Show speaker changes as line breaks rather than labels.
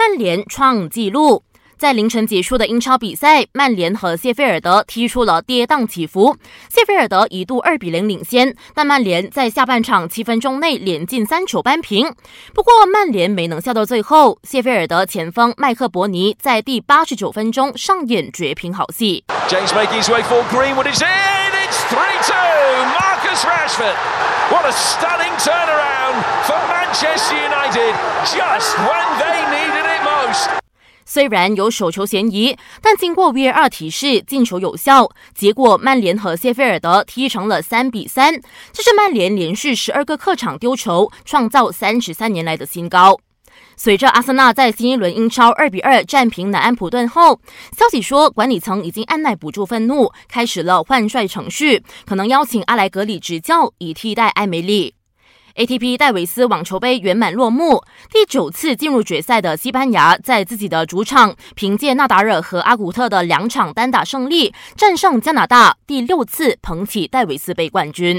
曼联创纪录。在凌晨结束的英超比赛，曼联和谢菲尔德踢出了跌宕起伏。谢菲尔德一度二比零领先，但曼联在下半场七分钟内连进三球扳平。不过曼联没能笑到最后，谢菲尔德前锋麦克伯尼在第八十九分钟上演绝平好戏。James making his way for Greenwood is in. It's three two. Marcus Rashford. What a stunning turnaround for Manchester United. Just when they need. 虽然有手球嫌疑，但经过 VAR 提示，进球有效。结果曼联和谢菲尔德踢成了三比三，这是曼联连续十二个客场丢球，创造三十三年来的新高。随着阿森纳在新一轮英超二比二战平南安普顿后，消息说管理层已经按耐不住愤怒，开始了换帅程序，可能邀请阿莱格里执教，以替代埃梅利。ATP 戴维斯网球杯圆满落幕，第九次进入决赛的西班牙在自己的主场，凭借纳达尔和阿古特的两场单打胜利，战胜加拿大，第六次捧起戴维斯杯冠军。